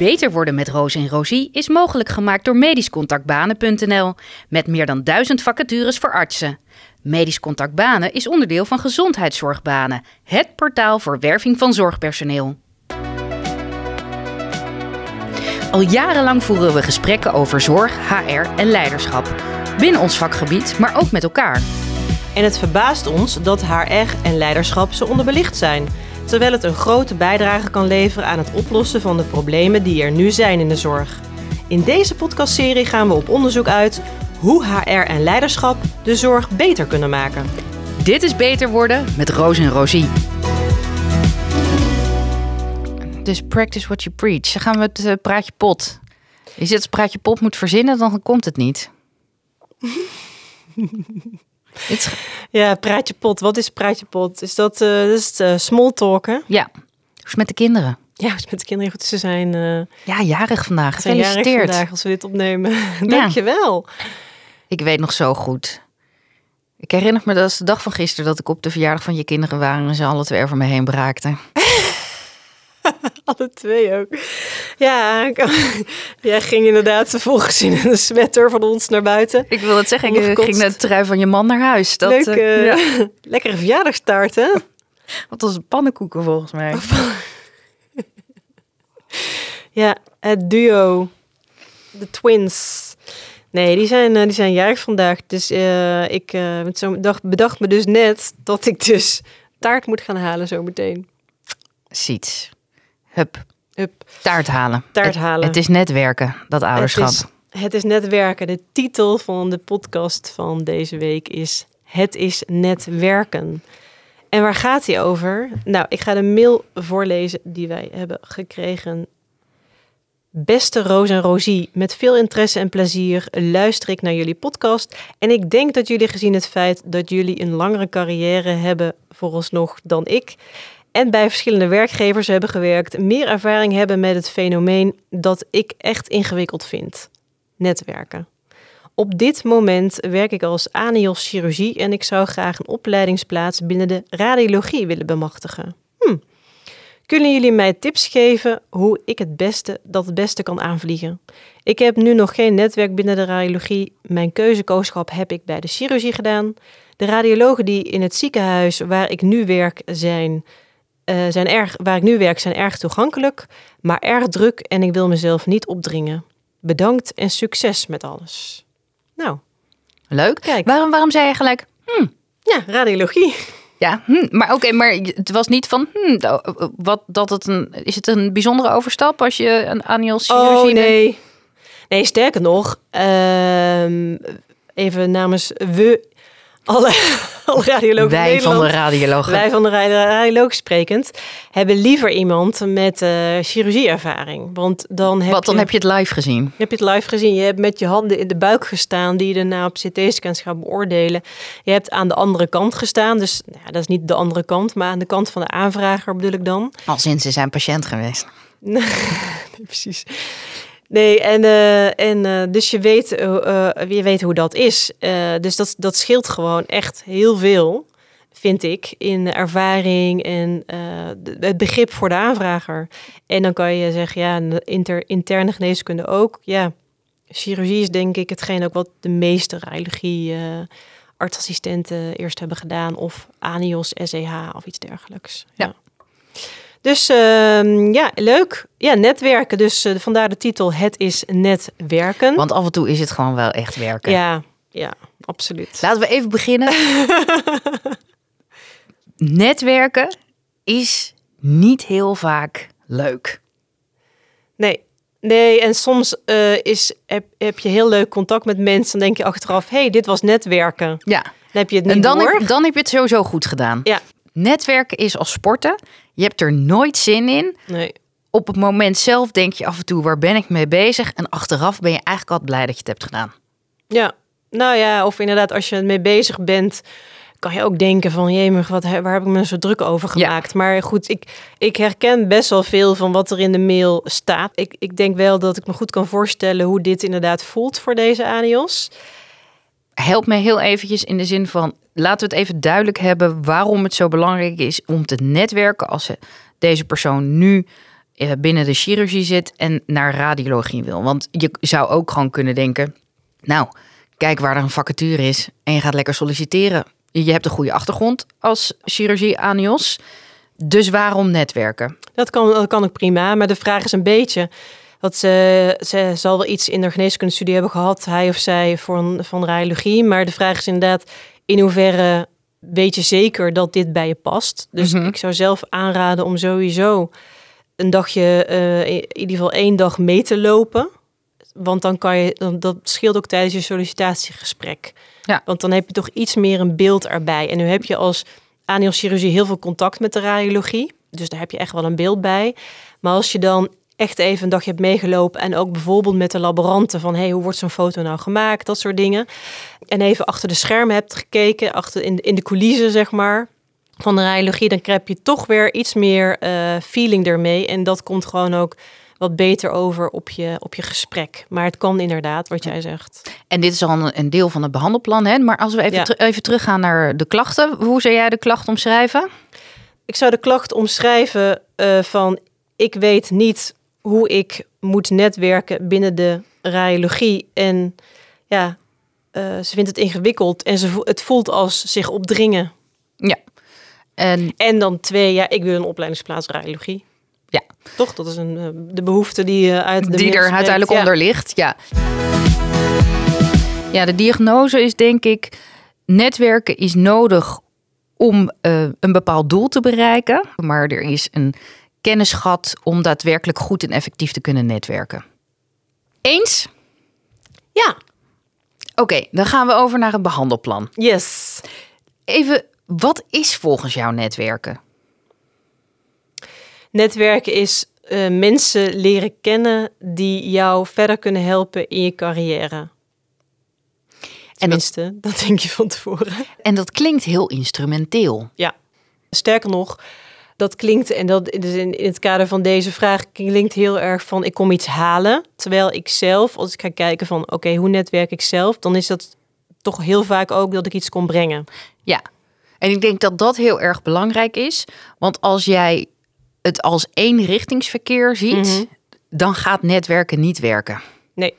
Beter worden met Roos en Rosie is mogelijk gemaakt door medischcontactbanen.nl met meer dan duizend vacatures voor artsen. Medisch Contact Banen is onderdeel van Gezondheidszorgbanen, het portaal voor werving van zorgpersoneel. Al jarenlang voeren we gesprekken over zorg, HR en leiderschap. Binnen ons vakgebied, maar ook met elkaar. En het verbaast ons dat HR en leiderschap zo onderbelicht zijn. Terwijl het een grote bijdrage kan leveren aan het oplossen van de problemen die er nu zijn in de zorg. In deze podcastserie gaan we op onderzoek uit hoe HR en leiderschap de zorg beter kunnen maken. Dit is Beter Worden met Roos en Rosie. Dus practice what you preach. Dan gaan we het uh, praatje pot. Je het praatje pot moet verzinnen, dan komt het niet. Ja, praatje pot. Wat is praatje pot? Is dat, uh, dat is uh, small talken? Ja. Hoe is het met de kinderen? Ja, hoe is met de kinderen? Goed, ze zijn... Uh, ja, jarig vandaag. Gefeliciteerd. Jarig vandaag als we dit opnemen. Dank je wel. Ik weet nog zo goed. Ik herinner me dat de dag van gisteren dat ik op de verjaardag van je kinderen waren en ze alle twee over me heen braakten. Alle twee ook. Ja, jij ging inderdaad volgens in een sweater van ons naar buiten. Ik wil het zeggen, ik ging de trui van je man naar huis. Dat, Leuk, uh, ja. Lekkere verjaardagstaart, hè? Wat was pannenkoeken volgens mij. ja, het duo. De twins. Nee, die zijn, uh, die zijn jarig vandaag. Dus uh, ik uh, dag bedacht me dus net dat ik dus taart moet gaan halen zo meteen. Ziet. Hup. Hup. Taart halen. Taart halen. Het, het is netwerken, dat ouderschap. Het is, het is netwerken. De titel van de podcast van deze week is Het is netwerken. En waar gaat hij over? Nou, ik ga de mail voorlezen die wij hebben gekregen. Beste Roos en Rosie, met veel interesse en plezier luister ik naar jullie podcast. En ik denk dat jullie gezien het feit dat jullie een langere carrière hebben vooralsnog dan ik en bij verschillende werkgevers hebben gewerkt, meer ervaring hebben met het fenomeen dat ik echt ingewikkeld vind: netwerken. Op dit moment werk ik als anios chirurgie en ik zou graag een opleidingsplaats binnen de radiologie willen bemachtigen. Hm. Kunnen jullie mij tips geven hoe ik het beste dat het beste kan aanvliegen? Ik heb nu nog geen netwerk binnen de radiologie. Mijn keuzekooschap heb ik bij de chirurgie gedaan. De radiologen die in het ziekenhuis waar ik nu werk zijn, zijn erg, waar ik nu werk zijn erg toegankelijk, maar erg druk en ik wil mezelf niet opdringen. Bedankt en succes met alles. Nou. Leuk. Kijk. Waarom, waarom zei je gelijk, hm. Ja, radiologie. Ja, hm, maar oké, maar het was niet van, hm, wat, dat het een, is het een bijzondere overstap als je een anielchirurgie Oh nee. Nee, sterker nog, uh, even namens we alle, alle radiologen Wij van de radiologen. Wij van de radiologen sprekend hebben liever iemand met uh, chirurgieervaring. Want dan heb Wat, dan je, heb je het live gezien? Heb je het live gezien. Je hebt met je handen in de buik gestaan die je daarna op CT-scans gaat beoordelen. Je hebt aan de andere kant gestaan. Dus nou dat is niet de andere kant, maar aan de kant van de aanvrager bedoel ik dan. Al sinds ze zijn patiënt geweest. nee, precies. Nee, en, uh, en uh, dus je weet, uh, je weet hoe dat is. dus dat, dat scheelt gewoon echt heel veel, vind ik, in ervaring en het begrip voor de aanvrager. En dan kan je zeggen, ja, inter, interne geneeskunde ook. Ja, chirurgie is denk ik hetgeen ook wat de meeste radiologie artsassistenten eerst hebben gedaan. Of ANIOS, SEH of iets dergelijks. ja. Dus uh, ja, leuk. Ja, netwerken. Dus uh, vandaar de titel Het is netwerken. Want af en toe is het gewoon wel echt werken. Ja, ja, absoluut. Laten we even beginnen. netwerken is niet heel vaak leuk. Nee, Nee, en soms uh, is, heb, heb, je heel leuk contact met mensen. Dan denk je achteraf, hey, dit was netwerken. Ja. Dan heb je het niet en dan door. Heb, dan heb je het sowieso goed gedaan. Ja. Netwerken is als sporten. Je hebt er nooit zin in. Nee. Op het moment zelf denk je af en toe, waar ben ik mee bezig? En achteraf ben je eigenlijk al blij dat je het hebt gedaan. Ja, nou ja, of inderdaad, als je er mee bezig bent, kan je ook denken van, jemig, wat, waar heb ik me zo druk over gemaakt? Ja. Maar goed, ik, ik herken best wel veel van wat er in de mail staat. Ik, ik denk wel dat ik me goed kan voorstellen hoe dit inderdaad voelt voor deze Anios. Help me heel eventjes in de zin van, laten we het even duidelijk hebben waarom het zo belangrijk is om te netwerken als deze persoon nu eh, binnen de chirurgie zit en naar radiologie wil. Want je zou ook gewoon kunnen denken, nou, kijk waar er een vacature is en je gaat lekker solliciteren. Je hebt een goede achtergrond als chirurgie anios. Dus waarom netwerken? Dat kan, dat kan ook prima, maar de vraag is een beetje... Dat ze, ze zal wel iets in de geneeskundestudie hebben gehad, hij of zij, voor een, van radiologie. Maar de vraag is inderdaad, in hoeverre weet je zeker dat dit bij je past? Dus Mhm. ik zou zelf aanraden om sowieso een dagje, eh, in ieder geval één dag mee te lopen. Want dan kan je, dan, dat scheelt ook tijdens je sollicitatiegesprek. Ja. Want dan heb je toch iets meer een beeld erbij. En nu heb je als anielchirurgie heel veel contact met de radiologie. Dus daar heb je echt wel een beeld bij. Maar als je dan echt even een dagje hebt meegelopen en ook bijvoorbeeld met de laboranten van hey, hoe wordt zo'n foto nou gemaakt, dat soort dingen. En even achter de schermen hebt gekeken, achter in, in de coulissen zeg maar van de radiologie, dan krijg je toch weer iets meer eh, feeling ermee en dat komt gewoon ook wat beter over op je, op je gesprek. Maar het kan inderdaad, wat jij zegt. En dit is al een, deel van het behandelplan. Hè? Maar als we even, Ja. ter- even teruggaan naar de klachten. Hoe zou jij de klacht omschrijven? Ik zou de klacht omschrijven eh, van ik weet niet hoe ik moet netwerken binnen de radiologie. En ja, eh, ze vindt het ingewikkeld en ze vo- het voelt als zich opdringen. Ja. En En dan twee, ja, ik wil een opleidingsplaats radiologie. Ja. Toch? Dat is een, eh, de behoefte die eh, uit de die er uiteindelijk Ja. onder ligt. Ja. ja, de diagnose is denk ik... netwerken is nodig om een bepaald doel te bereiken. Maar er is een kennisgat om daadwerkelijk goed en effectief te kunnen netwerken. Eens? Ja, Oké, dan gaan we over naar een behandelplan. yes. Even, wat is volgens jou netwerken? Netwerken is eh, mensen leren kennen die jou verder kunnen helpen in je carrière. En dat, Tenminste, dat denk je van tevoren. en dat klinkt heel instrumenteel. Ja, sterker nog, dat klinkt, en dat dus in, in het kader van deze vraag, klinkt heel erg van ik kom iets halen. Terwijl ik zelf, als ik ga kijken van oké, hoe netwerk ik zelf, dan is dat toch heel vaak ook dat ik iets kon brengen. Ja, en ik denk dat dat heel erg belangrijk is. Want als jij het als eenrichtingsverkeer ziet, Mhm. dan gaat netwerken niet werken. Nee,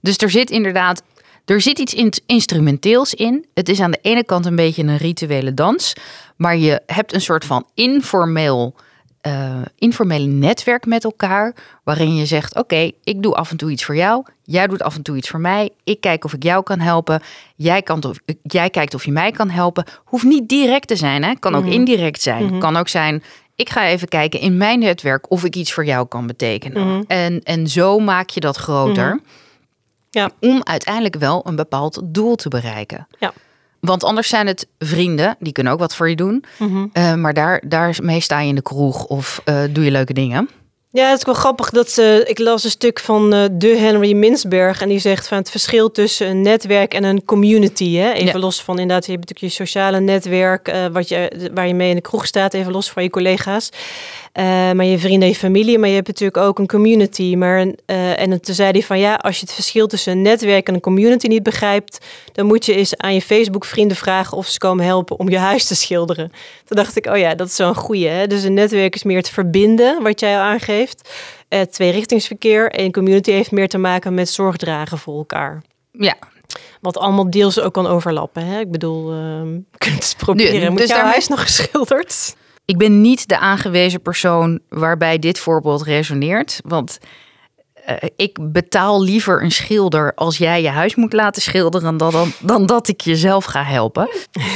Dus er zit inderdaad, er zit iets in- instrumenteels in. Het is aan de ene kant een beetje een rituele dans, maar je hebt een soort van informeel, informele netwerk met elkaar, waarin je zegt: Oké, ik doe af en toe iets voor jou, jij doet af en toe iets voor mij, ik kijk of ik jou kan helpen, jij, kan of, jij kijkt of je mij kan helpen. Hoeft niet direct te zijn, hè? kan ook Mhm. indirect zijn. Kan ook zijn. Ik ga even kijken in mijn netwerk of ik iets voor jou kan betekenen. Mhm. En, en zo maak je dat groter ja, om uiteindelijk wel een bepaald doel te bereiken. Ja. Want anders zijn het vrienden, die kunnen ook wat voor je doen. Mhm. Eh, maar daar, daarmee sta je in de kroeg of eh, doe je leuke dingen. Ja, het is wel grappig dat ze. Ik las een stuk van eh, de Henry Minsberg. En die zegt van het verschil tussen een netwerk en een community. Hè? Even Ja. los van inderdaad, je hebt natuurlijk je sociale netwerk. wat je, waar je mee in de kroeg staat. Even los van je collega's. Eh, maar je vrienden en je familie. Maar je hebt natuurlijk ook een community. Maar, een, eh, en toen zei hij van ja, als je het verschil tussen een netwerk en een community niet begrijpt. Dan moet je eens aan je Facebook vrienden vragen of ze komen helpen om je huis te schilderen. Toen dacht ik, oh ja, dat is zo'n goeie. Hè? Dus een netwerk is meer het verbinden, wat jij al aangeeft. Uh, tweerichtingsverkeer. En community heeft meer te maken met zorgdragen voor elkaar. Ja, Wat allemaal deels ook kan overlappen. Hè? Ik bedoel, ehm je kunt het proberen. Nu, Moet dus jouw daarmee- huis nog geschilderd? Ik ben niet de aangewezen persoon waarbij dit voorbeeld resoneert. Want eh, ik betaal liever een schilder als jij je huis moet laten schilderen dan, dan, dan dat ik jezelf ga helpen.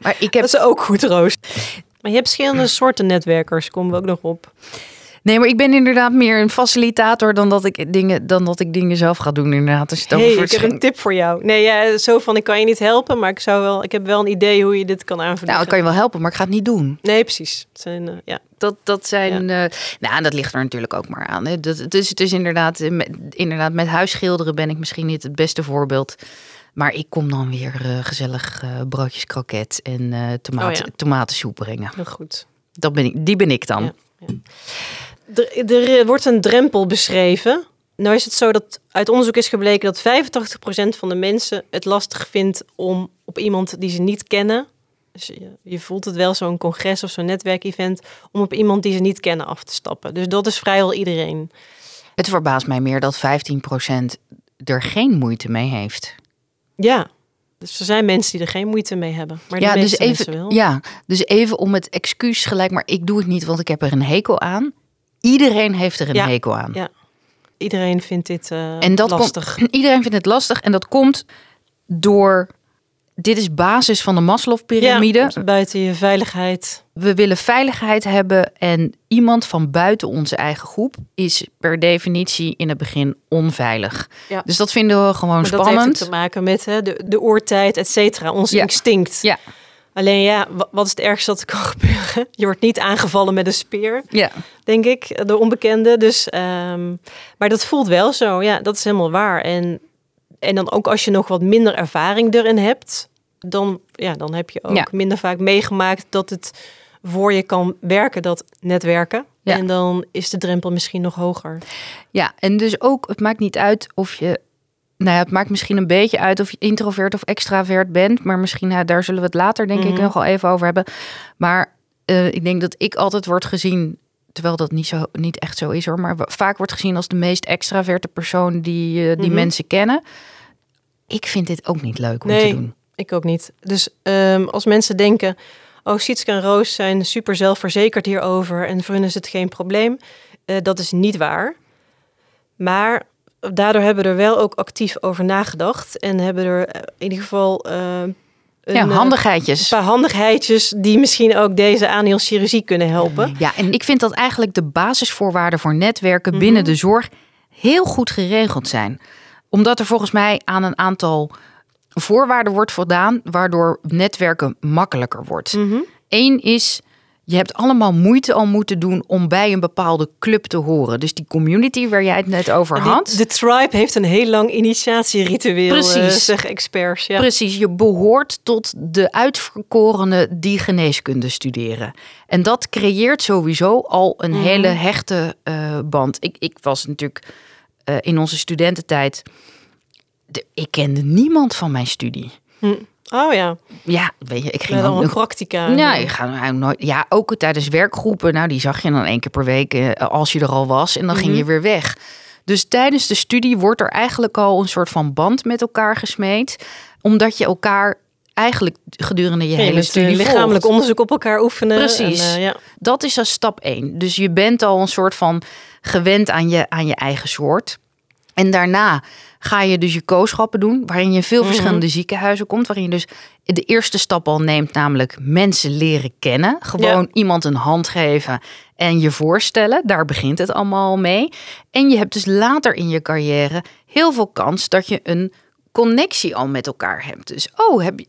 Maar ik heb Dat is ook goed, Roos. Maar je hebt verschillende soorten netwerkers, komen we ook nog op. Nee, maar ik ben inderdaad meer een facilitator dan dat ik dingen, dan dat ik dingen zelf ga doen. Inderdaad, als je het hey, over ik heb een tip voor jou. Nee, ja, zo van, ik kan je niet helpen, maar ik, zou wel, ik heb wel een idee hoe je dit kan aanvliegen. Nou, ik kan je wel helpen, maar ik ga het niet doen. Nee, precies. Het zijn, eh, ja. Dat, dat zijn. eh, nou, dat ligt er natuurlijk ook maar aan. Hè. Dat, het, is, het is inderdaad, eh, met, inderdaad, met huisschilderen ben ik misschien niet het beste voorbeeld. Maar ik kom dan weer gezellig broodjes kroket en tomaat, Oh ja. tomatensoep brengen. Heel goed. Dat ben ik, die ben ik dan. Ja. Er, er wordt een drempel beschreven. Nou is het zo dat uit onderzoek is gebleken dat 85% van de mensen het lastig vindt om op iemand die ze niet kennen Dus je, je voelt het wel zo'n congres of zo'n netwerkevent om op iemand die ze niet kennen af te stappen. Dus dat is vrijwel iedereen. Het verbaast mij meer dat 15% er geen moeite mee heeft. Ja, dus er zijn mensen die er geen moeite mee hebben. Maar de Ja, dus even, wel. ja, dus even om het excuus gelijk, maar ik doe het niet, want ik heb er een hekel aan. Iedereen heeft er een Ja, hekel aan. ja. Iedereen vindt dit eh, En dat lastig. Komt, iedereen vindt het lastig en dat komt door. Dit is basis van de Maslow-pyramide. Ja, buiten je veiligheid. We willen veiligheid hebben en iemand van buiten onze eigen groep is per definitie in het begin onveilig. Ja. Dus dat vinden we gewoon Maar dat heeft spannend. ook te maken met hè, de, de oortijd, et cetera. Ons Ja. instinct. Ja. Alleen ja, wa- wat is het ergste dat er kan gebeuren? Je wordt niet aangevallen met een speer, Ja. denk ik, door onbekenden. Dus, ehm, maar dat voelt wel zo. Ja, dat is helemaal waar. En, en dan ook als je nog wat minder ervaring erin hebt, dan, ja, dan heb je ook Ja. minder vaak meegemaakt dat het voor je kan werken, dat netwerken. Ja. En dan is de drempel misschien nog hoger. Ja, en dus ook, het maakt niet uit of je. Nou ja, het maakt misschien een beetje uit of je introvert of extravert bent. Maar misschien, nou, daar zullen we het later denk ik Mhm. nog wel even over hebben. Maar eh, ik denk dat ik altijd word gezien, terwijl dat niet, zo, niet echt zo is hoor. Maar vaak wordt gezien als de meest extraverte persoon die, eh, die Mhm. mensen kennen. Ik vind dit ook niet leuk om Nee. te doen. Ik ook niet. Dus ehm, als mensen denken, oh, Sietske en Roos zijn super zelfverzekerd hierover en voor hun is het geen probleem, eh, dat is niet waar. Maar daardoor hebben we er wel ook actief over nagedacht en hebben er eh, in ieder geval eh, een, Ja, handigheidjes. een paar handigheidjes die misschien ook deze aanhielchirurgie kunnen helpen. Ja, en ik vind dat eigenlijk de basisvoorwaarden voor netwerken Mhm. binnen de zorg heel goed geregeld zijn. Omdat er volgens mij aan een aantal voorwaarden wordt voldaan, waardoor netwerken makkelijker wordt. Mhm. Eén is, je hebt allemaal moeite al moeten doen om bij een bepaalde club te horen. Dus die community waar jij het net over had. de tribe heeft een heel lang initiatieritueel, Precies. eh, zeggen experts. Ja. Precies, je behoort tot de uitverkorenen die geneeskunde studeren. En dat creëert sowieso al een Mhm. hele hechte eh, band. Ik, ik was natuurlijk eh, in onze studententijd. De- ik kende niemand van mijn studie. Hm. Oh ja, Ja, weet je, ik ging al nog. practica. Ja, ik ga nou nooit. Ja, ook tijdens werkgroepen. Nou, die zag je dan één keer per week eh, als je er al was. En dan ging Mhm. je weer weg. Dus tijdens de studie wordt er eigenlijk al een soort van band met elkaar gesmeed. Omdat je elkaar eigenlijk gedurende je Ja, hele eh, studie lichamelijk volgt. onderzoek op elkaar oefenen. Precies. En, eh, ja. Dat is als stap één. Dus je bent al een soort van gewend aan je, aan je eigen soort. En daarna ga je dus je kooschappen doen, waarin je veel Mhm. verschillende ziekenhuizen komt, waarin je dus de eerste stap al neemt, namelijk mensen leren kennen. Gewoon iemand een hand geven en je voorstellen. Daar begint het allemaal mee. En je hebt dus later in je carrière heel veel kans dat je een connectie al met elkaar hebt. Dus, oh, heb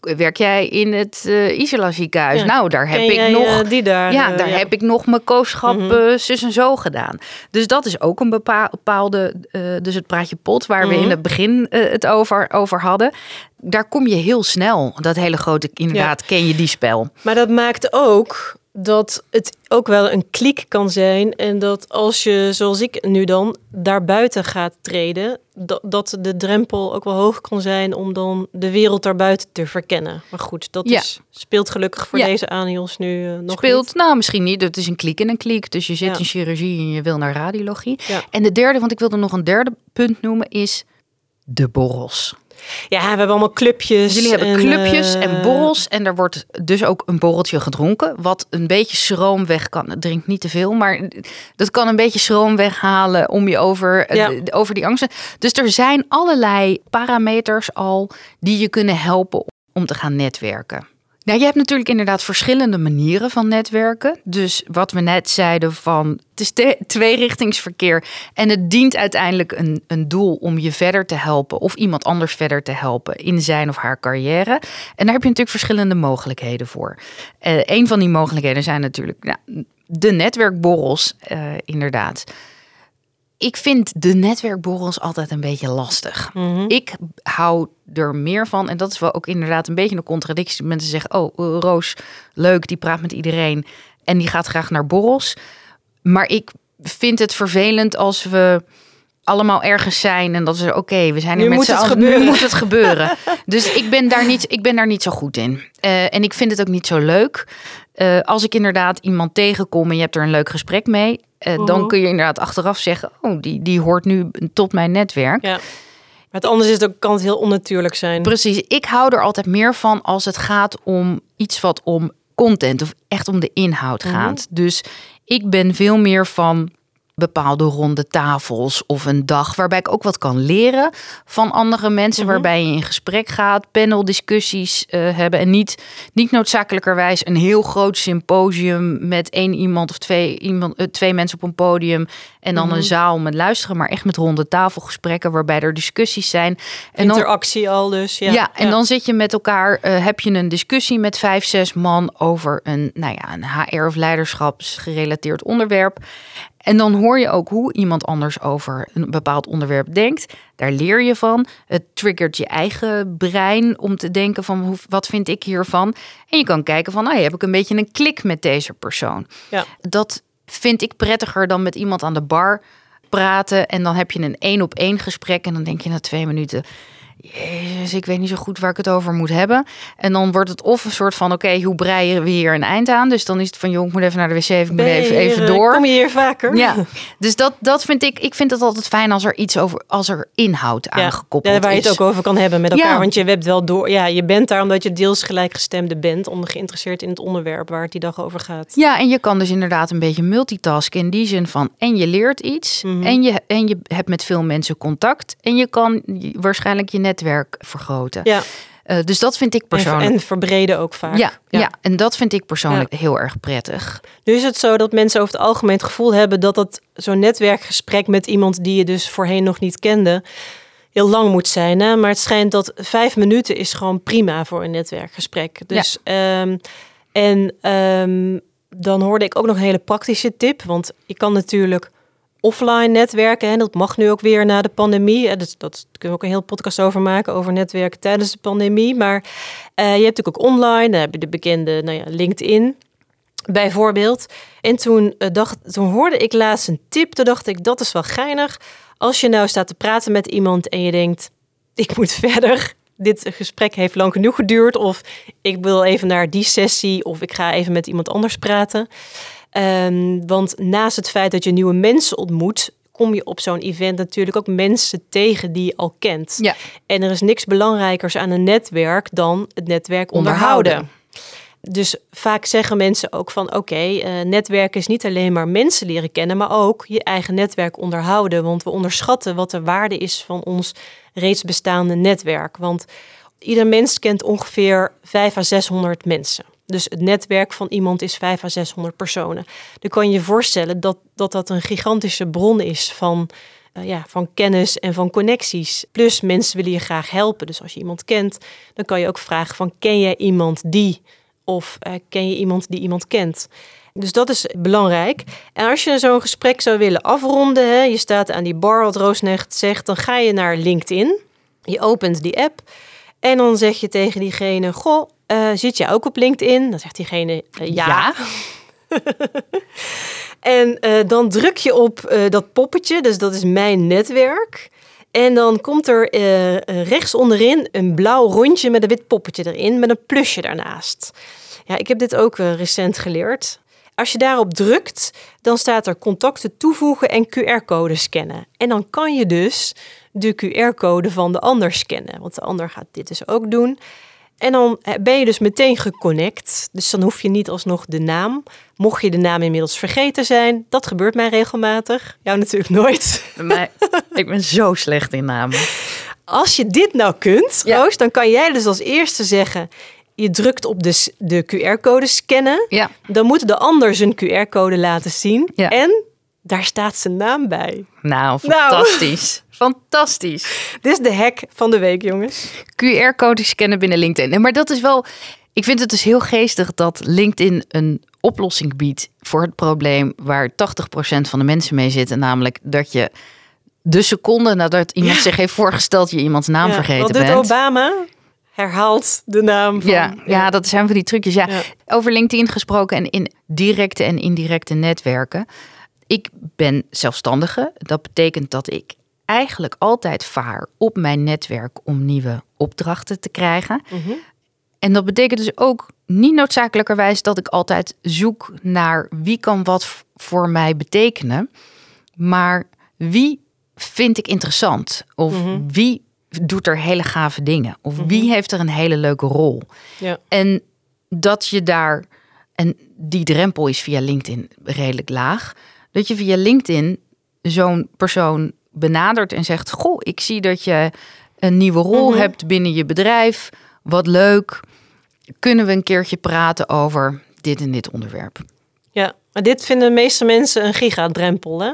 werk jij in het eh Isola ziekenhuis? Ja, nou, daar heb ik jij, nog... eh, die daar. Ja, eh, daar heb ik nog mijn kooschap Mhm. eh, zus en zo gedaan. Dus dat is ook een bepa- bepaalde, dus het praatje pot waar we Mhm. in het begin het over, over hadden. Daar kom je heel snel. Dat hele grote, inderdaad, ken je die spel. Maar dat maakt ook dat het ook wel een kliek kan zijn. En dat als je, zoals ik nu dan, daarbuiten gaat treden, dat, dat de drempel ook wel hoog kan zijn om dan de wereld daarbuiten te verkennen. Maar goed, dat Ja. is, speelt gelukkig voor Ja. deze aanhiels nu eh, nog Speelt, niet. nou misschien niet. Het is een kliek en een kliek. Dus je zit Ja. in chirurgie en je wil naar radiologie. En de derde, want ik wilde nog een derde punt noemen, is de borrels. Ja, we hebben allemaal clubjes. Jullie hebben en, clubjes eh, en borrels. En er wordt dus ook een borreltje gedronken. Wat een beetje schroom weg kan. Drink niet te veel, maar dat kan een beetje schroom weghalen om je over, eh, Ja. de- over die angsten. Dus er zijn allerlei parameters al die je kunnen helpen om te gaan netwerken. Nou, je hebt natuurlijk inderdaad verschillende manieren van netwerken. Dus wat we net zeiden van het is tweerichtingsverkeer en het dient uiteindelijk een, een doel om je verder te helpen of iemand anders verder te helpen in zijn of haar carrière. En daar heb je natuurlijk verschillende mogelijkheden voor. Eh een van die mogelijkheden zijn natuurlijk nou, de netwerkborrels, eh, inderdaad. Ik vind de netwerkborrels altijd een beetje lastig. mhm. Ik hou er meer van. En dat is wel ook inderdaad een beetje een contradictie. Mensen zeggen, oh, eh, Roos, leuk, die praat met iedereen. En die gaat graag naar borrels. Maar ik vind het vervelend als we allemaal ergens zijn en dat is oké, we zijn Nu er met moet z'n allen, nu moet het gebeuren. dus ik ben daar niet, ik ben daar niet zo goed in. Eh, en ik vind het ook niet zo leuk. Eh, als ik inderdaad iemand tegenkom en je hebt er een leuk gesprek mee, eh, dan Mhm. kun je inderdaad achteraf zeggen, oh, die, die hoort nu tot mijn netwerk. Ja. Maar het anders is het ook, kan het heel onnatuurlijk zijn. Precies, ik hou er altijd meer van als het gaat om iets wat om content of echt om de inhoud Mhm. gaat. Dus ik ben veel meer van bepaalde ronde tafels of een dag waarbij ik ook wat kan leren van andere mensen, Mhm. waarbij je in gesprek gaat, paneldiscussies eh hebben en niet, niet noodzakelijkerwijs een heel groot symposium met één iemand of twee, iemand, eh, twee mensen op een podium en dan Mhm. een zaal met luisteren, maar echt met ronde tafelgesprekken waarbij er discussies zijn. En dan, Interactie al dus. Ja, ja, en dan zit je met elkaar, eh, heb je een discussie met vijf, zes man over een, nou ja, een HR of leiderschapsgerelateerd onderwerp. En dan hoor je ook hoe iemand anders over een bepaald onderwerp denkt. Daar leer je van. Het triggert je eigen brein om te denken van hoe, wat vind ik hiervan. En je kan kijken van, nou, heb ik een beetje een klik met deze persoon. Ja. Dat vind ik prettiger dan met iemand aan de bar praten. En dan heb je een één op één gesprek. En dan denk je na twee minuten. Jezus, ik weet niet zo goed waar ik het over moet hebben. En dan wordt het of een soort van: oké, hoe breien we hier een eind aan? Dus dan is het van: joh, ik moet even naar de wc, ik moet even, even door. Kom je hier vaker? Ja, dus dat, dat vind ik. Ik vind het altijd fijn als er iets over, als er inhoud Ja, aangekoppeld ja, waar je is. het ook over kan hebben met elkaar. Ja. Want je hebt wel door. Ja, je bent daar omdat je deels gelijkgestemde bent. Om geïnteresseerd in het onderwerp waar het die dag over gaat. Ja, en je kan dus inderdaad een beetje multitasken in die zin van en je leert iets Mhm. en, je, en je hebt met veel mensen contact en je kan waarschijnlijk je netwerk vergroten. Ja, Eh, dus dat vind ik persoonlijk. en verbreden ook vaak. ja, ja. en dat vind ik persoonlijk heel erg prettig. Nu is het zo dat mensen over het algemeen het gevoel hebben dat dat zo'n netwerkgesprek met iemand die je dus voorheen nog niet kende, heel lang moet zijn. Hè? Maar het schijnt dat vijf minuten is gewoon prima voor een netwerkgesprek. Dus ehm, en ehm, dan hoorde ik ook nog een hele praktische tip, want je kan natuurlijk offline netwerken. En dat mag nu ook weer na de pandemie. Eh, Dat, dat kunnen we ook een heel podcast over maken, over netwerken tijdens de pandemie. Maar eh, je hebt natuurlijk ook online, dan heb je de bekende nou ja, LinkedIn bijvoorbeeld. En toen, eh, dacht, toen hoorde ik laatst een tip, toen dacht ik, dat is wel geinig. Als je nou staat te praten met iemand en je denkt, ik moet verder. Dit gesprek heeft lang genoeg geduurd. Of ik wil even naar die sessie. Of ik ga even met iemand anders praten. Ehm, want naast het feit dat je nieuwe mensen ontmoet, kom je op zo'n event natuurlijk ook mensen tegen die je al kent. Ja. En er is niks belangrijkers aan een netwerk dan het netwerk onderhouden. Onderhouden. Dus vaak zeggen mensen ook van oké, eh, netwerken is niet alleen maar mensen leren kennen, maar ook je eigen netwerk onderhouden. Want we onderschatten wat de waarde is van ons reeds bestaande netwerk. Want ieder mens kent ongeveer 5 à 600 mensen. Dus het netwerk van iemand is 5 à 600 personen. Dan kan je je voorstellen dat dat, dat een gigantische bron is van, eh, ja, van kennis en van connecties. Plus mensen willen je graag helpen. Dus als je iemand kent, dan kan je ook vragen van ken jij iemand die? Of eh, ken je iemand die iemand kent? Dus dat is belangrijk. En als je zo'n gesprek zou willen afronden, hè, je staat aan die bar, wat Roosnecht zegt, dan ga je naar LinkedIn. Je opent die app en dan zeg je tegen diegene: Goh, eh, zit je ook op LinkedIn? Dan zegt diegene: eh, ja. En eh, dan druk je op dat poppetje, dus dat is mijn netwerk. En dan komt er rechts onderin een blauw rondje met een wit poppetje erin, met een plusje daarnaast. Ja, ik heb dit ook recent geleerd. Als je daarop drukt, dan staat er contacten toevoegen en QR-code scannen. En dan kan je dus de QR-code van de ander scannen, want de ander gaat dit dus ook doen. En dan eh, ben je dus meteen geconnect. Dus dan hoef je niet alsnog de naam. Mocht je de naam inmiddels vergeten zijn, dat gebeurt mij regelmatig. Jou natuurlijk nooit. Mij, ik ben zo slecht in namen. Als je dit nou kunt, Ja. Roos, dan kan jij dus als eerste zeggen... je drukt op de, de QR-code scannen. Ja, Dan moet de ander zijn QR-code laten zien. Ja. En daar staat zijn naam bij. nou, Nou. fantastisch. Fantastisch. Dit is de hack van de week, jongens. QR-code scannen binnen LinkedIn. Maar dat is wel. Ik vind het dus heel geestig dat LinkedIn een oplossing biedt voor het probleem waar 80% van de mensen mee zitten. Namelijk dat je de seconde nadat iemand zich heeft voorgesteld, je iemands naam Ja, vergeten Wat doet bent. Obama? Herhaalt de naam van... Ja, ja, dat zijn van die trucjes. Ja. Ja. Over LinkedIn gesproken en in directe en indirecte netwerken. Ik ben zelfstandige. Dat betekent dat ik eigenlijk altijd vaar op mijn netwerk om nieuwe opdrachten te krijgen. Mhm. En dat betekent dus ook niet noodzakelijkerwijs dat ik altijd zoek naar wie kan wat voor mij betekenen, maar wie vind ik interessant of Mhm. wie doet er hele gave dingen of wie heeft er een hele leuke rol. Ja. En dat je daar, en die drempel is via LinkedIn redelijk laag, dat je via LinkedIn zo'n persoon benadert en zegt: Goh, ik zie dat je een nieuwe rol Mhm. hebt binnen je bedrijf. Wat leuk. Kunnen we een keertje praten over dit en dit onderwerp? ja, maar dit vinden de meeste mensen een gigadrempel, hè?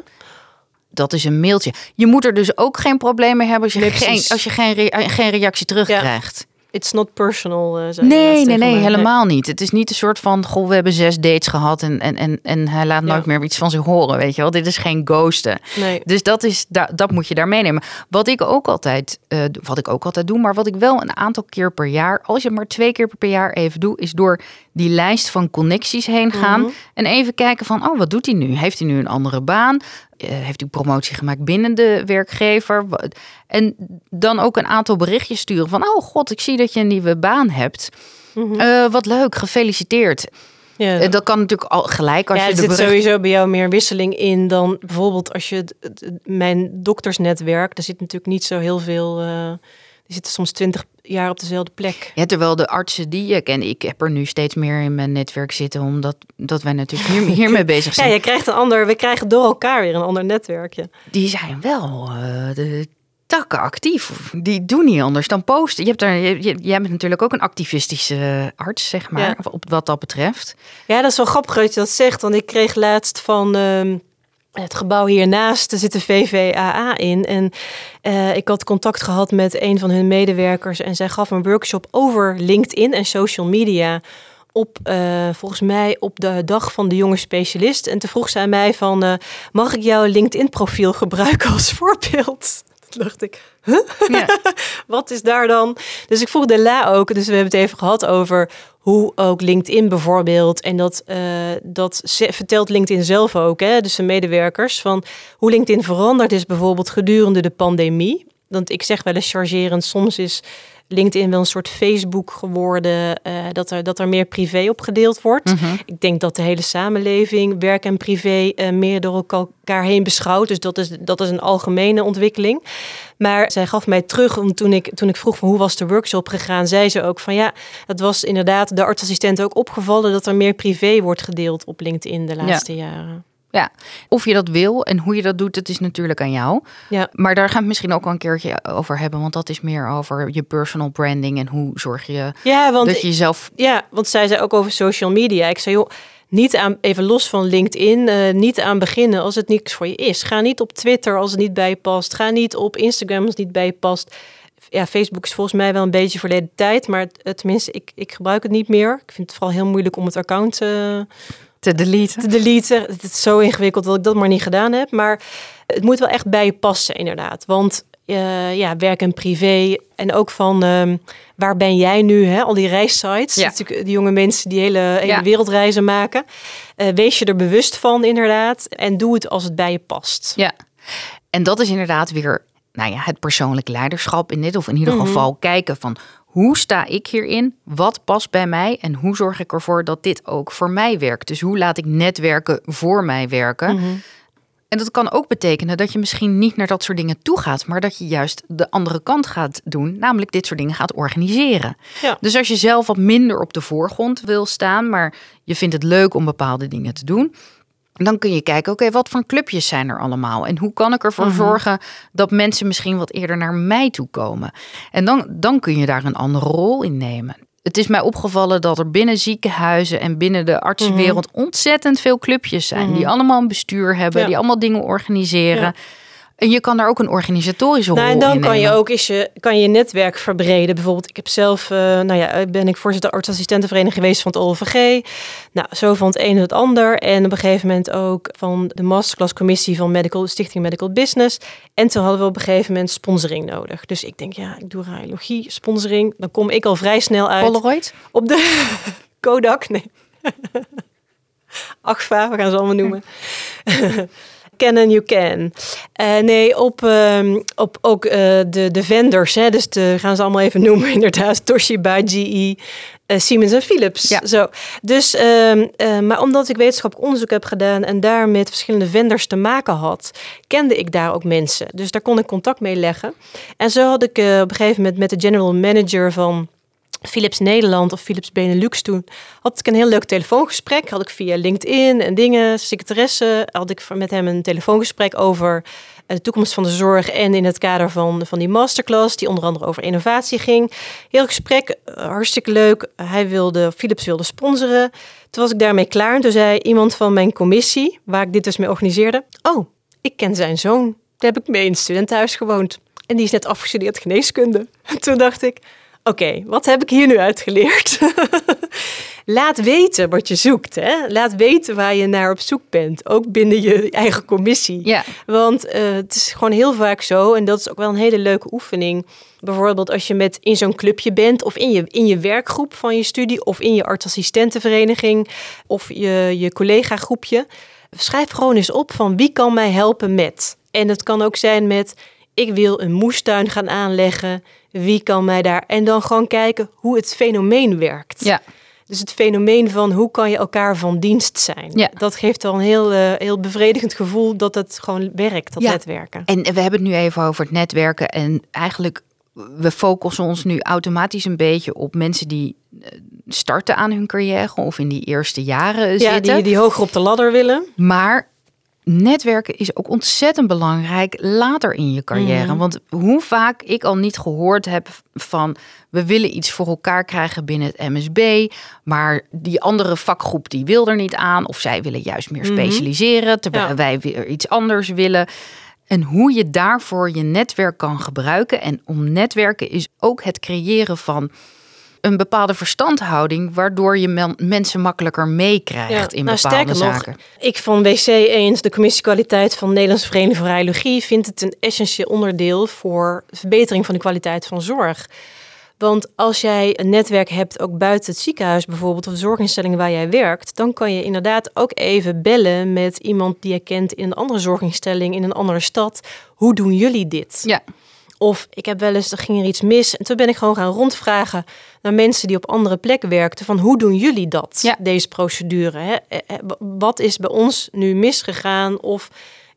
Dat is een mailtje. Je moet er dus ook geen probleem mee hebben als je, Nee, geen, als je geen, re- geen reactie terugkrijgt. It's not personal. eh, Nee, nee, nee, helemaal niet. Het is niet een soort van, goh, we hebben zes dates gehad en, en, en, en hij laat nooit Ja. meer iets van zich horen, weet je wel. Dit is geen ghosten. Nee. Dus dat, is, da- dat moet je daar meenemen. Wat ik ook altijd, eh, wat ik ook altijd doe, maar wat ik wel een aantal keer per jaar, als je maar twee keer per jaar even doe, is door die lijst van connecties heen gaan Mhm. en even kijken van, oh, wat doet hij nu? Heeft hij nu een andere baan? Eh, heeft hij promotie gemaakt binnen de werkgever? En dan ook een aantal berichtjes sturen van, oh god, ik zie dat je een nieuwe baan hebt. Mhm. Eh, wat leuk, gefeliciteerd. Ja. Eh, dat kan natuurlijk al gelijk als ja, je er zit bericht- sowieso bij jou meer wisseling in dan bijvoorbeeld als je mijn doktersnetwerk, daar zit natuurlijk niet zo heel veel. Die zitten soms twintig jaar op dezelfde plek. Ja, terwijl de artsen die je ken, ik heb er nu steeds meer in mijn netwerk zitten, omdat dat wij natuurlijk hier, hiermee bezig Ja, zijn. je krijgt een ander, we krijgen door elkaar weer een ander netwerkje. Die zijn wel eh, de takken actief. Die doen niet anders dan posten. Je hebt daar, je, jij bent natuurlijk ook een activistische arts, zeg maar, Ja. op wat dat betreft. Ja, dat is wel grappig dat je dat zegt, want ik kreeg laatst van ehm, het gebouw hiernaast, er zit de VVAA in. En eh, ik had contact gehad met een van hun medewerkers en zij gaf een workshop over LinkedIn en social media. Op, eh, volgens mij op de dag van de jonge specialist. En toen vroeg zij mij van, eh, mag ik jouw LinkedIn-profiel gebruiken als voorbeeld? Toen dacht ik, Ja. wat is daar dan? Dus ik vroeg de La ook, dus we hebben het even gehad over hoe ook LinkedIn bijvoorbeeld, en dat, eh, dat vertelt LinkedIn zelf ook, hè, dus de medewerkers, van hoe LinkedIn veranderd is bijvoorbeeld gedurende de pandemie. Want ik zeg wel eens chargerend, soms is LinkedIn wel een soort Facebook geworden, eh, dat, er, dat er meer privé op gedeeld wordt. Mhm. Ik denk dat de hele samenleving werk en privé eh, meer door elkaar heen beschouwt. Dus dat is, dat is een algemene ontwikkeling. Maar zij gaf mij terug, want toen ik, toen ik vroeg van hoe was de workshop gegaan, zei ze ook van ja, het was inderdaad de artsassistent ook opgevallen dat er meer privé wordt gedeeld op LinkedIn de laatste jaren. Ja, of je dat wil en hoe je dat doet, dat is natuurlijk aan jou. Ja. Maar daar gaan we het misschien ook wel een keertje over hebben, want dat is meer over je personal branding en hoe zorg je Ja, want dat je jezelf Ja, want zij zei ook over social media. Ik zei, joh, niet aan, even los van LinkedIn, eh, niet aan beginnen als het niks voor je is. Ga niet op Twitter als het niet bij je past. Ga niet op Instagram als het niet bij je past. Ja, Facebook is volgens mij wel een beetje verleden tijd, maar tenminste, ik, ik gebruik het niet meer. Ik vind het vooral heel moeilijk om het account eh, te deleten. te deleten. Het is zo ingewikkeld dat ik dat maar niet gedaan heb. Maar het moet wel echt bij je passen, inderdaad. Want eh, ja, werk en privé en ook van ehm, waar ben jij nu? Hè? Al die reissites, Ja. natuurlijk die jonge mensen die hele, hele Ja. wereldreizen maken. Eh, wees je er bewust van, inderdaad. En doe het als het bij je past. Ja, en dat is inderdaad weer nou ja, het persoonlijk leiderschap in dit, of in ieder Mhm. geval kijken van hoe sta ik hierin, wat past bij mij en hoe zorg ik ervoor dat dit ook voor mij werkt. Dus hoe laat ik netwerken voor mij werken. Mhm. En dat kan ook betekenen dat je misschien niet naar dat soort dingen toe gaat, maar dat je juist de andere kant gaat doen, namelijk dit soort dingen gaat organiseren. Ja. Dus als je zelf wat minder op de voorgrond wil staan, maar je vindt het leuk om bepaalde dingen te doen, dan kun je kijken, oké, wat voor clubjes zijn er allemaal? En hoe kan ik ervoor Mhm. zorgen dat mensen misschien wat eerder naar mij toe komen? En dan, dan kun je daar een andere rol in nemen. Het is mij opgevallen dat er binnen ziekenhuizen en binnen de artsenwereld ontzettend veel clubjes zijn. Mhm. Die allemaal een bestuur hebben, Ja. die allemaal dingen organiseren. Ja. En je kan daar ook een organisatorische Nou, rol en dan in kan je ook eens je, kan je netwerk verbreden. Bijvoorbeeld, ik heb zelf, eh, nou ja, ben ik voorzitter artsassistentenvereniging geweest van het OLVG. Nou, zo van het een het ander. En op een gegeven moment ook van de masterclass commissie van Medical, Stichting Medical Business. En toen hadden we op een gegeven moment sponsoring nodig. Dus ik denk, ja, ik doe radiologie, sponsoring. Dan kom ik al vrij snel uit Polaroid? op de Kodak. Nee. Agfa, we gaan ze allemaal noemen. can and you can. Uh, nee, op, uh, op ook uh, de, de vendors. Hè, dus de, gaan ze allemaal even noemen inderdaad. Toshiba, GE, uh, Siemens en Philips. Ja. Zo. Dus, uh, maar omdat ik wetenschappelijk onderzoek heb gedaan en daar met verschillende vendors te maken had, kende ik daar ook mensen. Dus daar kon ik contact mee leggen. En zo had ik op een gegeven moment met de general manager van Philips Nederland of Philips Benelux toen had ik een heel leuk telefoongesprek. Had ik via LinkedIn en dingen, secretaresse, had ik met hem een telefoongesprek over de toekomst van de zorg en in het kader van, van die masterclass, die onder andere over innovatie ging. Heel gesprek, hartstikke leuk. Hij wilde, Philips wilde sponsoren. Toen was ik daarmee klaar en toen zei iemand van mijn commissie, waar ik dit dus mee organiseerde, oh, ik ken zijn zoon. Daar heb ik mee in het studentenhuis gewoond. En die is net afgestudeerd geneeskunde. En toen dacht ik, oké, okay, wat heb ik hier nu uitgeleerd? Laat weten wat je zoekt. Hè? Laat weten waar je naar op zoek bent. Ook binnen je eigen commissie. Ja. Want uh, het is gewoon heel vaak zo. En dat is ook wel een hele leuke oefening. Bijvoorbeeld als je met in zo'n clubje bent. Of in je, in je werkgroep van je studie. Of in je artsassistentenvereniging. Of je, je collega groepje. Schrijf gewoon eens op van wie kan mij helpen met. En het kan ook zijn met ik wil een moestuin gaan aanleggen. Wie kan mij daar? En dan gewoon kijken hoe het fenomeen werkt. Ja. Dus het fenomeen van hoe kan je elkaar van dienst zijn. Ja. Dat geeft al een heel, uh, heel bevredigend gevoel dat het gewoon werkt, dat ja. netwerken. En we hebben het nu even over het netwerken. En eigenlijk, we focussen ons nu automatisch een beetje op mensen die eh, starten aan hun carrière of in die eerste jaren ja, zitten. Die, die hoger op de ladder willen. Maar netwerken is ook ontzettend belangrijk later in je carrière. Mhm. Want hoe vaak ik al niet gehoord heb van we willen iets voor elkaar krijgen binnen het MSB, maar die andere vakgroep die wil er niet aan of zij willen juist meer Mhm. specialiseren terwijl Ja. wij weer iets anders willen. En hoe je daarvoor je netwerk kan gebruiken. En om netwerken is ook het creëren van een bepaalde verstandhouding, waardoor je men- mensen makkelijker meekrijgt in nou, bepaalde sterker nog, zaken. Ik van WC eens, de commissie kwaliteit van de Nederlandse Vereniging voor Radiologie, vindt het een essentieel onderdeel voor verbetering van de kwaliteit van zorg. Want als jij een netwerk hebt, ook buiten het ziekenhuis bijvoorbeeld, of de zorginstelling waar jij werkt, dan kan je inderdaad ook even bellen met iemand die je kent in een andere zorginstelling, in een andere stad. Hoe doen jullie dit? Ja, Of ik heb wel eens, er ging er iets mis. En toen ben ik gewoon gaan rondvragen naar mensen die op andere plekken werkten. Van hoe doen jullie dat, Ja. deze procedure? Hè? Eh, eh, Wat is bij ons nu misgegaan? Of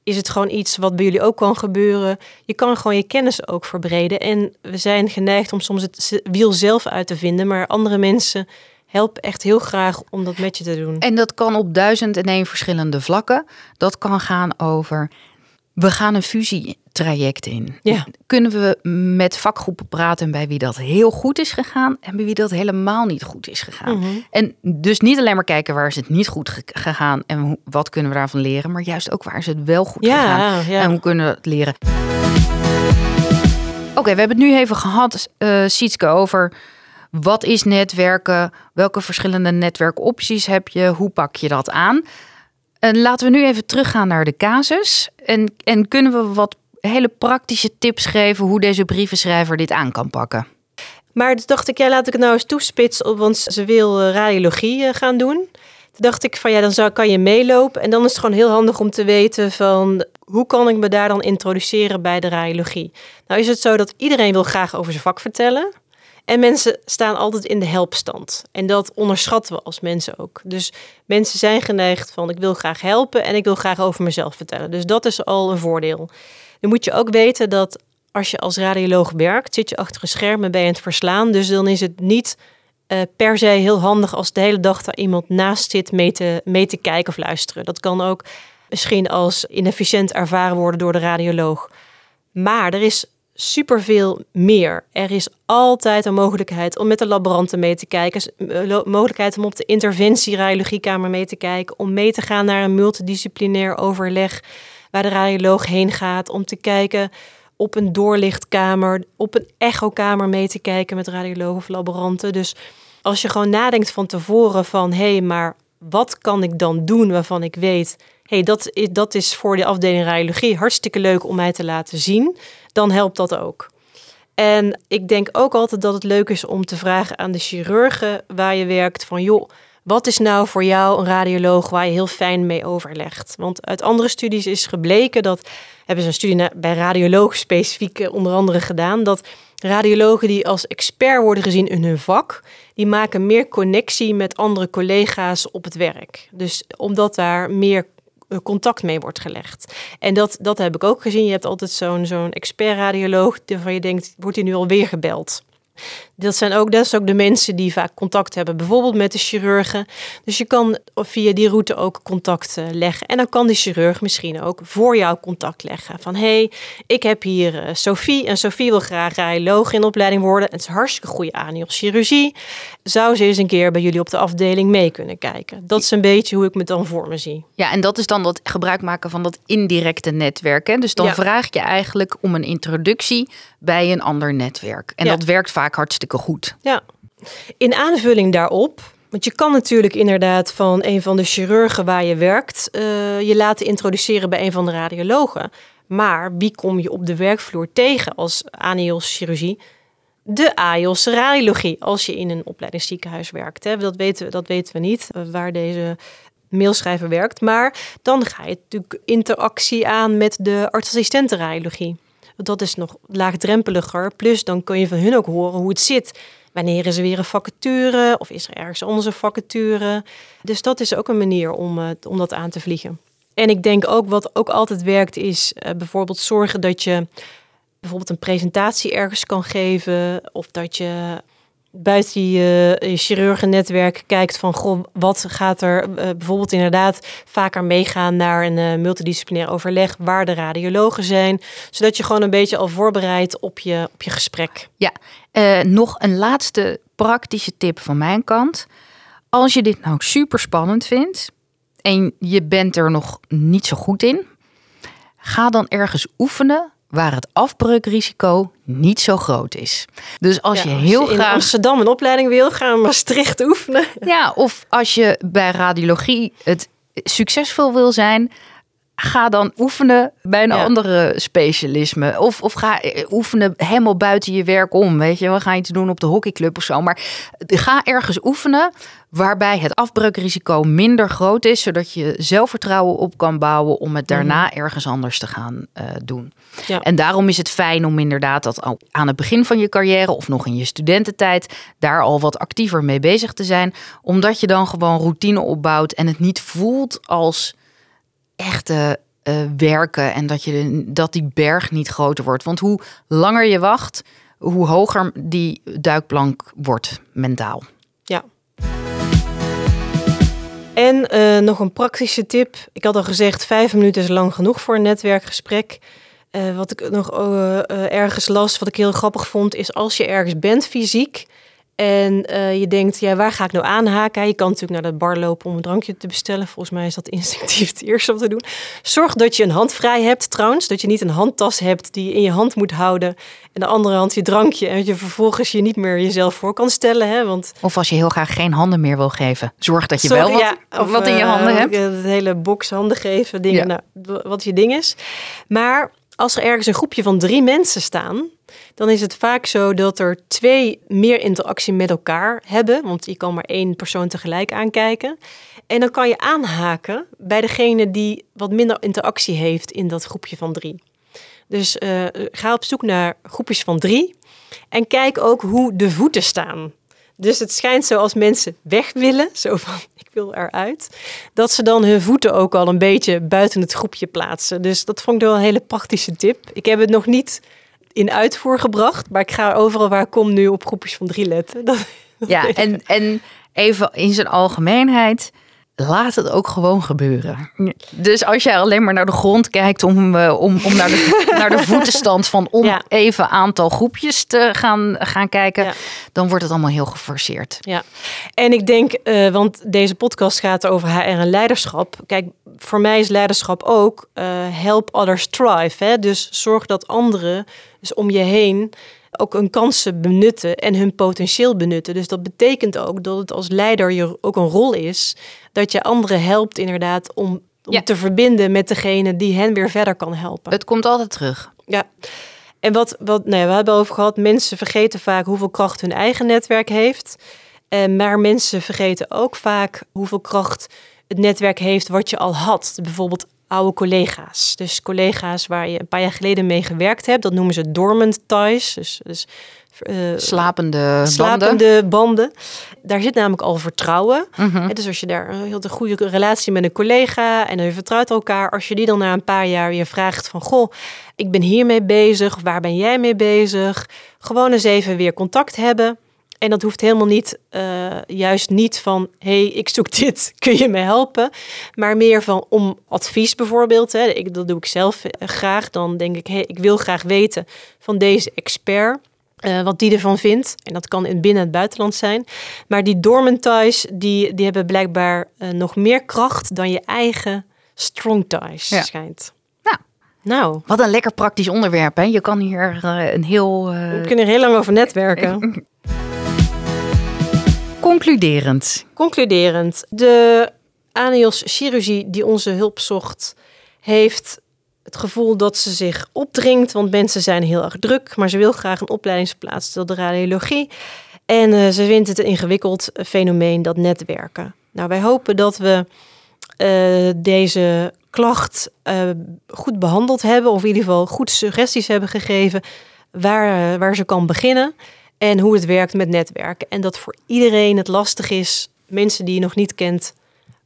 is het gewoon iets wat bij jullie ook kan gebeuren? Je kan gewoon je kennis ook verbreden. En we zijn geneigd om soms het wiel zelf uit te vinden. Maar andere mensen helpen echt heel graag om dat met je te doen. En dat kan op duizend en één verschillende vlakken. Dat kan gaan over. We gaan een fusietraject in. Ja. Kunnen we met vakgroepen praten bij wie dat heel goed is gegaan en bij wie dat helemaal niet goed is gegaan? Mhm. En dus niet alleen maar kijken waar is het niet goed ge- gegaan en wat kunnen we daarvan leren, maar juist ook waar is het wel goed gegaan Ja, en hoe kunnen we het leren. Oké, we hebben het nu even gehad, eh Sietske, over wat is netwerken, welke verschillende netwerkopties heb je, hoe pak je dat aan. En laten we nu even teruggaan naar de casus en, en kunnen we wat hele praktische tips geven hoe deze brievenschrijver dit aan kan pakken. Maar toen dacht ik, ja, laat ik het nou eens toespitsen, op, want ze wil eh, radiologie eh, gaan doen. Toen dacht ik van, ja, dan zou, kan je meelopen. En dan is het gewoon heel handig om te weten van, hoe kan ik me daar dan introduceren bij de radiologie? Nou is het zo dat iedereen wil graag over zijn vak vertellen. En mensen staan altijd in de helpstand. En dat onderschatten we als mensen ook. Dus mensen zijn geneigd van, ik wil graag helpen en ik wil graag over mezelf vertellen. Dus dat is al een voordeel. Dan moet je ook weten dat als je als radioloog werkt, zit je achter een scherm en ben je het verslaan. Dus dan is het niet eh, per se heel handig als de hele dag daar iemand naast zit mee te, mee te kijken of luisteren. Dat kan ook misschien als inefficiënt ervaren worden door de radioloog. Maar er is superveel meer. Er is altijd een mogelijkheid om met de laboranten mee te kijken. Eh, Mogelijkheid om op de interventie-radiologiekamer mee te kijken. Om mee te gaan naar een multidisciplinair overleg waar de radioloog heen gaat. Om te kijken op een doorlichtkamer, op een echokamer mee te kijken met radiologen of laboranten. Dus als je gewoon nadenkt van tevoren van... hé, hey, maar wat kan ik dan doen waarvan ik weet... hé, hey, dat, is, dat is voor de afdeling radiologie hartstikke leuk om mij te laten zien... dan helpt dat ook. En ik denk ook altijd dat het leuk is om te vragen aan de chirurgen waar je werkt van... joh, Wat is nou voor jou een radioloog waar je heel fijn mee overlegt? Want uit andere studies is gebleken dat, hebben ze een studie bij radiologen specifiek eh, onder andere gedaan, dat radiologen die als expert worden gezien in hun vak, die maken meer connectie met andere collega's op het werk. Dus omdat daar meer contact mee wordt gelegd. En dat, dat heb ik ook gezien. Je hebt altijd zo'n zo'n expert-radioloog waarvan je denkt, wordt hij nu alweer gebeld? Dat zijn ook, dat is ook de mensen die vaak contact hebben, bijvoorbeeld met de chirurgen. Dus je kan via die route ook contact eh, leggen. En dan kan die chirurg misschien ook voor jou contact leggen. Van hé, hey, ik heb hier uh, Sophie en Sophie wil graag radioloog in opleiding worden. Het is hartstikke goede chirurgie. Zou ze eens een keer bij jullie op de afdeling mee kunnen kijken? Dat is een beetje hoe ik me dan voor me zie. Ja, en dat is dan dat gebruik maken van dat indirecte netwerk. Hè? Dus dan vraag je eigenlijk om een introductie bij een ander netwerk. En dat werkt vaak hartstikke goed. Ja, in aanvulling daarop. Want je kan natuurlijk inderdaad van een van de chirurgen waar je werkt uh, je laten introduceren bij een van de radiologen. Maar wie kom je op de werkvloer tegen als chirurgie? De AIOS radiologie, als je in een opleidingsziekenhuis werkt. Hè. Dat, weten, dat weten we niet, eh, waar deze mailschrijver werkt. Maar dan ga je natuurlijk interactie aan met de Dat is nog laagdrempeliger. Plus dan kun je van hun ook horen hoe het zit. Wanneer is er weer een vacature of is er ergens anders een vacature? Dus dat is ook een manier om, uh, om dat aan te vliegen. En ik denk ook wat ook altijd werkt is uh, bijvoorbeeld zorgen dat je bijvoorbeeld een presentatie ergens kan geven of dat je buiten die uh, chirurgennetwerk kijkt van goh, wat gaat er uh, bijvoorbeeld inderdaad vaker meegaan naar een uh, multidisciplinair overleg waar de radiologen zijn, zodat je gewoon een beetje al voorbereidt op je, op je gesprek. Ja, nog een laatste praktische tip van mijn kant. Als je dit nou super spannend vindt en je bent er nog niet zo goed in, ga dan ergens oefenen waar het afbreukrisico niet zo groot is. Dus als je heel als je graag. Amsterdam een opleiding wil, gaan Maastricht oefenen. Ja, of als je bij radiologie het succesvol wil zijn, ga dan oefenen bij een andere specialisme. Of, of ga eh, oefenen helemaal buiten je werk om. Weet je, we gaan iets doen op de hockeyclub of zo. Maar ga ergens oefenen waarbij het afbreukrisico minder groot is, zodat je zelfvertrouwen op kan bouwen om het daarna mhm. ergens anders te gaan uh, doen. Ja. En daarom is het fijn om inderdaad dat al aan het begin van je carrière of nog in je studententijd daar al wat actiever mee bezig te zijn, omdat je dan gewoon routine opbouwt en het niet voelt als echte uh, werken en dat, je, dat die berg niet groter wordt. Want hoe langer je wacht, hoe hoger die duikplank wordt mentaal. Ja. En uh, nog een praktische tip. Ik had al gezegd, vijf minuten is lang genoeg voor een netwerkgesprek. Uh, wat ik nog ergens las, wat ik heel grappig vond, is als je ergens bent fysiek, en uh, je denkt, ja, waar ga ik nou aanhaken? Je kan natuurlijk naar de bar lopen om een drankje te bestellen. Volgens mij is dat instinctief het eerste om te doen. Zorg dat je een hand vrij hebt trouwens. Dat je niet een handtas hebt die je in je hand moet houden. En de andere hand je drankje. En dat je vervolgens je niet meer jezelf voor kan stellen. Hè? Want... Of als je heel graag geen handen meer wil geven. Zorg dat je wel wat, ja, of, wat in je handen uh, hebt. Het hele box handen geven. Dingen, ja. nou, wat je ding is. Maar als er ergens een groepje van drie mensen staan dan is het vaak zo dat er twee meer interactie met elkaar hebben. Want je kan maar één persoon tegelijk aankijken. En dan kan je aanhaken bij degene die wat minder interactie heeft in dat groepje van drie. Dus uh, ga op zoek naar groepjes van drie. En kijk ook hoe de voeten staan. Dus het schijnt zo als mensen weg willen, zo van wil eruit, dat ze dan hun voeten ook al een beetje buiten het groepje plaatsen. Dus dat vond ik wel een hele praktische tip. Ik heb het nog niet in uitvoer gebracht. Maar ik ga overal waar ik kom nu op groepjes van drie letten. Dat, ja, en, en even in zijn algemeenheid laat het ook gewoon gebeuren. Dus als jij alleen maar naar de grond kijkt om, uh, om, om naar, de, naar de voetenstand van om even aantal groepjes te gaan, gaan kijken, dan wordt het allemaal heel geforceerd. Ja, en ik denk, uh, want deze podcast gaat over HR en leiderschap. Kijk, voor mij is leiderschap ook uh, help others thrive. Hè? Dus zorg dat anderen dus om je heen ook hun kansen benutten en hun potentieel benutten. Dus dat betekent ook dat het als leider je ook een rol is dat je anderen helpt inderdaad om, om te verbinden met degene die hen weer verder kan helpen. Het komt altijd terug. Ja. En wat, wat nee, we hebben over gehad, mensen vergeten vaak hoeveel kracht hun eigen netwerk heeft. Uh, maar mensen vergeten ook vaak hoeveel kracht het netwerk heeft wat je al had. Bijvoorbeeld oude collega's. Dus collega's waar je een paar jaar geleden mee gewerkt hebt. Dat noemen ze dormant ties. Dus, dus uh, slapende, slapende banden. Daar zit namelijk al vertrouwen. Mm Dus als je daar een heel goede relatie met een collega en je vertrouwt elkaar, als je die dan na een paar jaar weer vraagt van goh, ik ben hiermee bezig, waar ben jij mee bezig? Gewoon eens even weer contact hebben. En dat hoeft helemaal niet, uh, juist niet van, hey, ik zoek dit, kun je me helpen? Maar meer van om advies bijvoorbeeld. Hè. Ik, dat doe ik zelf eh, graag. Dan denk ik, hey, ik wil graag weten van deze expert. Uh, wat die ervan vindt. En dat kan in binnen het buitenland zijn. Maar die dormant ties, die, die hebben blijkbaar uh, nog meer kracht dan je eigen strong ties, ja. schijnt. Nou, nou, wat een lekker praktisch onderwerp. Hè? Je kan hier uh, een heel... We kunnen er heel lang over netwerken. Concluderend. Concluderend. De anios-chirurgie die onze hulp zocht, heeft het gevoel dat ze zich opdringt, want mensen zijn heel erg druk, maar ze wil graag een opleidingsplaats tot de radiologie. En uh, ze vindt het een ingewikkeld fenomeen, dat netwerken. Nou, wij hopen dat we uh, deze klacht uh, goed behandeld hebben, of in ieder geval goed suggesties hebben gegeven waar, waar ze kan beginnen en hoe het werkt met netwerken. En dat voor iedereen het lastig is, mensen die je nog niet kent,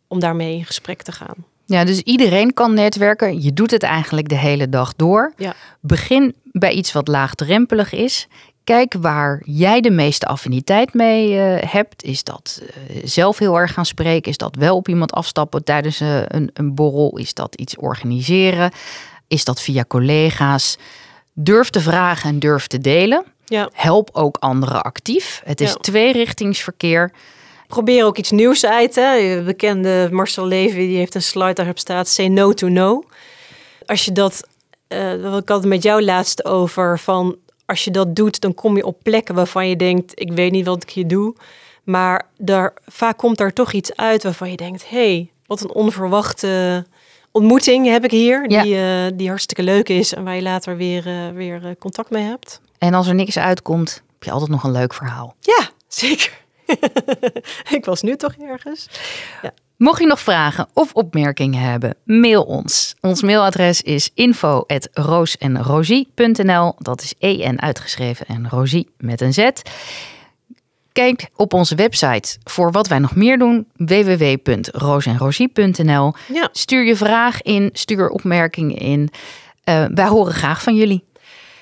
om daarmee in gesprek te gaan. Ja, dus iedereen kan netwerken. Je doet het eigenlijk de hele dag door. Ja. Begin bij iets wat laagdrempelig is. Kijk waar jij de meeste affiniteit mee uh, hebt. Is dat uh, zelf heel erg gaan spreken? Is dat wel op iemand afstappen tijdens uh, een, een borrel? Is dat iets organiseren? Is dat via collega's? Durf te vragen en durf te delen. Ja. Help ook anderen actief. Het is ja. tweerichtingsverkeer. Probeer ook iets nieuws uit. Hè. Bekende Marcel Levy die heeft een slide daarop staat: Say no to no. Als je dat, uh, ik had het met jou laatst over, van als je dat doet, dan kom je op plekken waarvan je denkt: ik weet niet wat ik hier doe. Maar daar, vaak komt daar toch iets uit waarvan je denkt: hey, wat een onverwachte ontmoeting heb ik hier. Ja. Die, uh, die hartstikke leuk is en waar je later weer, uh, weer contact mee hebt. En als er niks uitkomt, heb je altijd nog een leuk verhaal. Ja, zeker. ik was nu toch ergens. Ja. Mocht je nog vragen of opmerkingen hebben, mail ons. Ons mailadres is info.roosenrosie.nl. Dat is EN uitgeschreven en Rosie met een Z. Kijk op onze website voor wat wij nog meer doen. www.roosenrosie.nl. Ja. Stuur je vraag in, stuur opmerkingen in. Uh, wij horen graag van jullie.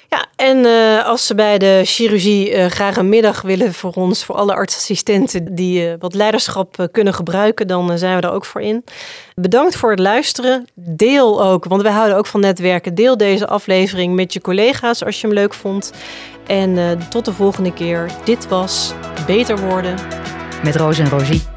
Ja, en uh, als ze bij de chirurgie uh, graag een middag willen voor ons, voor alle artsassistenten die uh, wat leiderschap kunnen gebruiken, dan zijn we daar ook voor in. Bedankt voor het luisteren. Deel ook, want wij houden ook van netwerken. Deel deze aflevering met je collega's als je hem leuk vond. En tot de volgende keer. Dit was Beter Worden. Met Roos en Rosie.